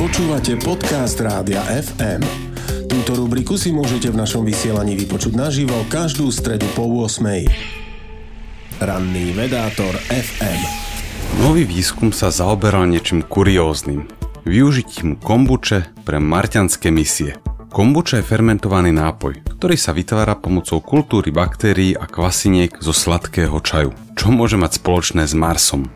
Počúvate podcast Rádia FM. Túto rubriku si môžete v našom vysielaní vypočuť naživo každú stredu po 8. Ranný vedátor FM. Nový výskum sa zaoberal niečím kurióznym. Využitím kombuče pre marťanské misie. Kombuča je fermentovaný nápoj, ktorý sa vytvára pomocou kultúry baktérií a kvasiniek zo sladkého čaju. Čo môže mať spoločné s Marsom?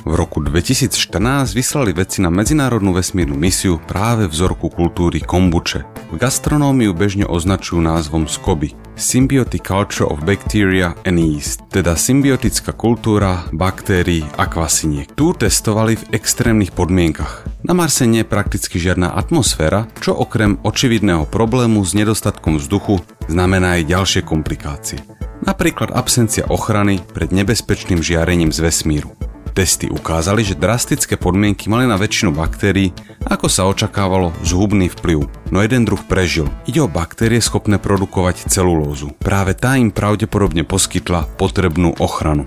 V roku 2014 vyslali vedci na medzinárodnú vesmírnu misiu práve vzorku kultúry kombuče. V gastronómiu bežne označujú názvom SCOBY Symbiotic Culture of Bacteria and Yeast, teda symbiotická kultúra baktérií a kvasiniek. Tu testovali v extrémnych podmienkach. Na Marse nie je prakticky žiadna atmosféra, čo okrem očividného problému s nedostatkom vzduchu znamená aj ďalšie komplikácie. Napríklad absencia ochrany pred nebezpečným žiarením z vesmíru. Testy ukázali, že drastické podmienky mali na väčšinu baktérií, ako sa očakávalo, zhubný vplyv. No jeden druh prežil. Ide o baktérie schopné produkovať celulózu. Práve tá im pravdepodobne poskytla potrebnú ochranu.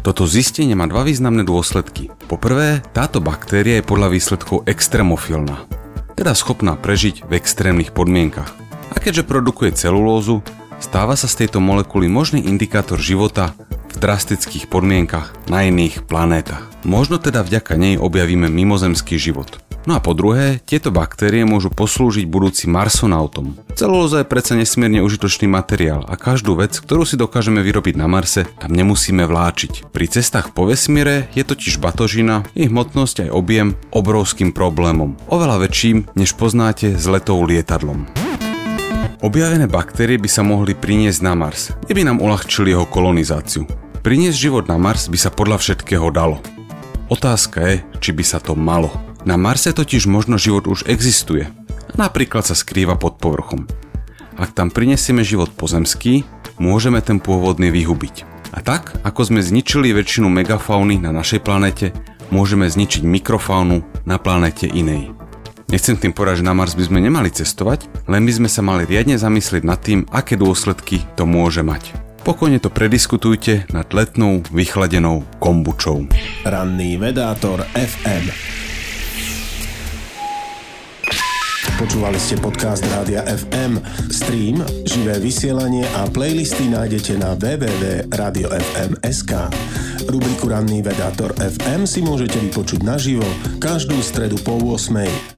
Toto zistenie má dva významné dôsledky. Poprvé, táto baktéria je podľa výsledkov extrémofilná, teda schopná prežiť v extrémnych podmienkach. A keďže produkuje celulózu, stáva sa z tejto molekuly možný indikátor života drastických podmienkach na iných planétach. Možno teda vďaka nej objavíme mimozemský život. No a po druhé, tieto baktérie môžu poslúžiť budúci marsonautom. Celulóza je predsa nesmierne užitočný materiál a každú vec, ktorú si dokážeme vyrobiť na Marse, tam nemusíme vláčiť. Pri cestách po vesmíre je totiž batožina, ich hmotnosť aj objem obrovským problémom. Oveľa väčším, než poznáte s letou lietadlom. Objavené baktérie by sa mohli priniesť na Mars, kde by nám uľahčili jeho kolonizáciu. Priniesť život na Mars by sa podľa všetkého dalo. Otázka je, či by sa to malo. Na Marse totiž možno život už existuje. Napríklad sa skrýva pod povrchom. Ak tam prinesieme život pozemský, môžeme ten pôvodný vyhubiť. A tak, ako sme zničili väčšinu megafauny na našej planete, môžeme zničiť mikrofaunu na planete inej. Nechcem tým povedať, že na Mars by sme nemali cestovať, len by sme sa mali riadne zamyslieť nad tým, aké dôsledky to môže mať. Pokojne to prediskutujte nad letnou, vychladenou kombučou. Ranný vedátor FM. Počúvali ste podcast Rádia FM. Stream, živé vysielanie a playlisty nájdete na www.radiofm.sk. Rubriku Ranný vedátor FM si môžete vypočuť naživo každú stredu po 8.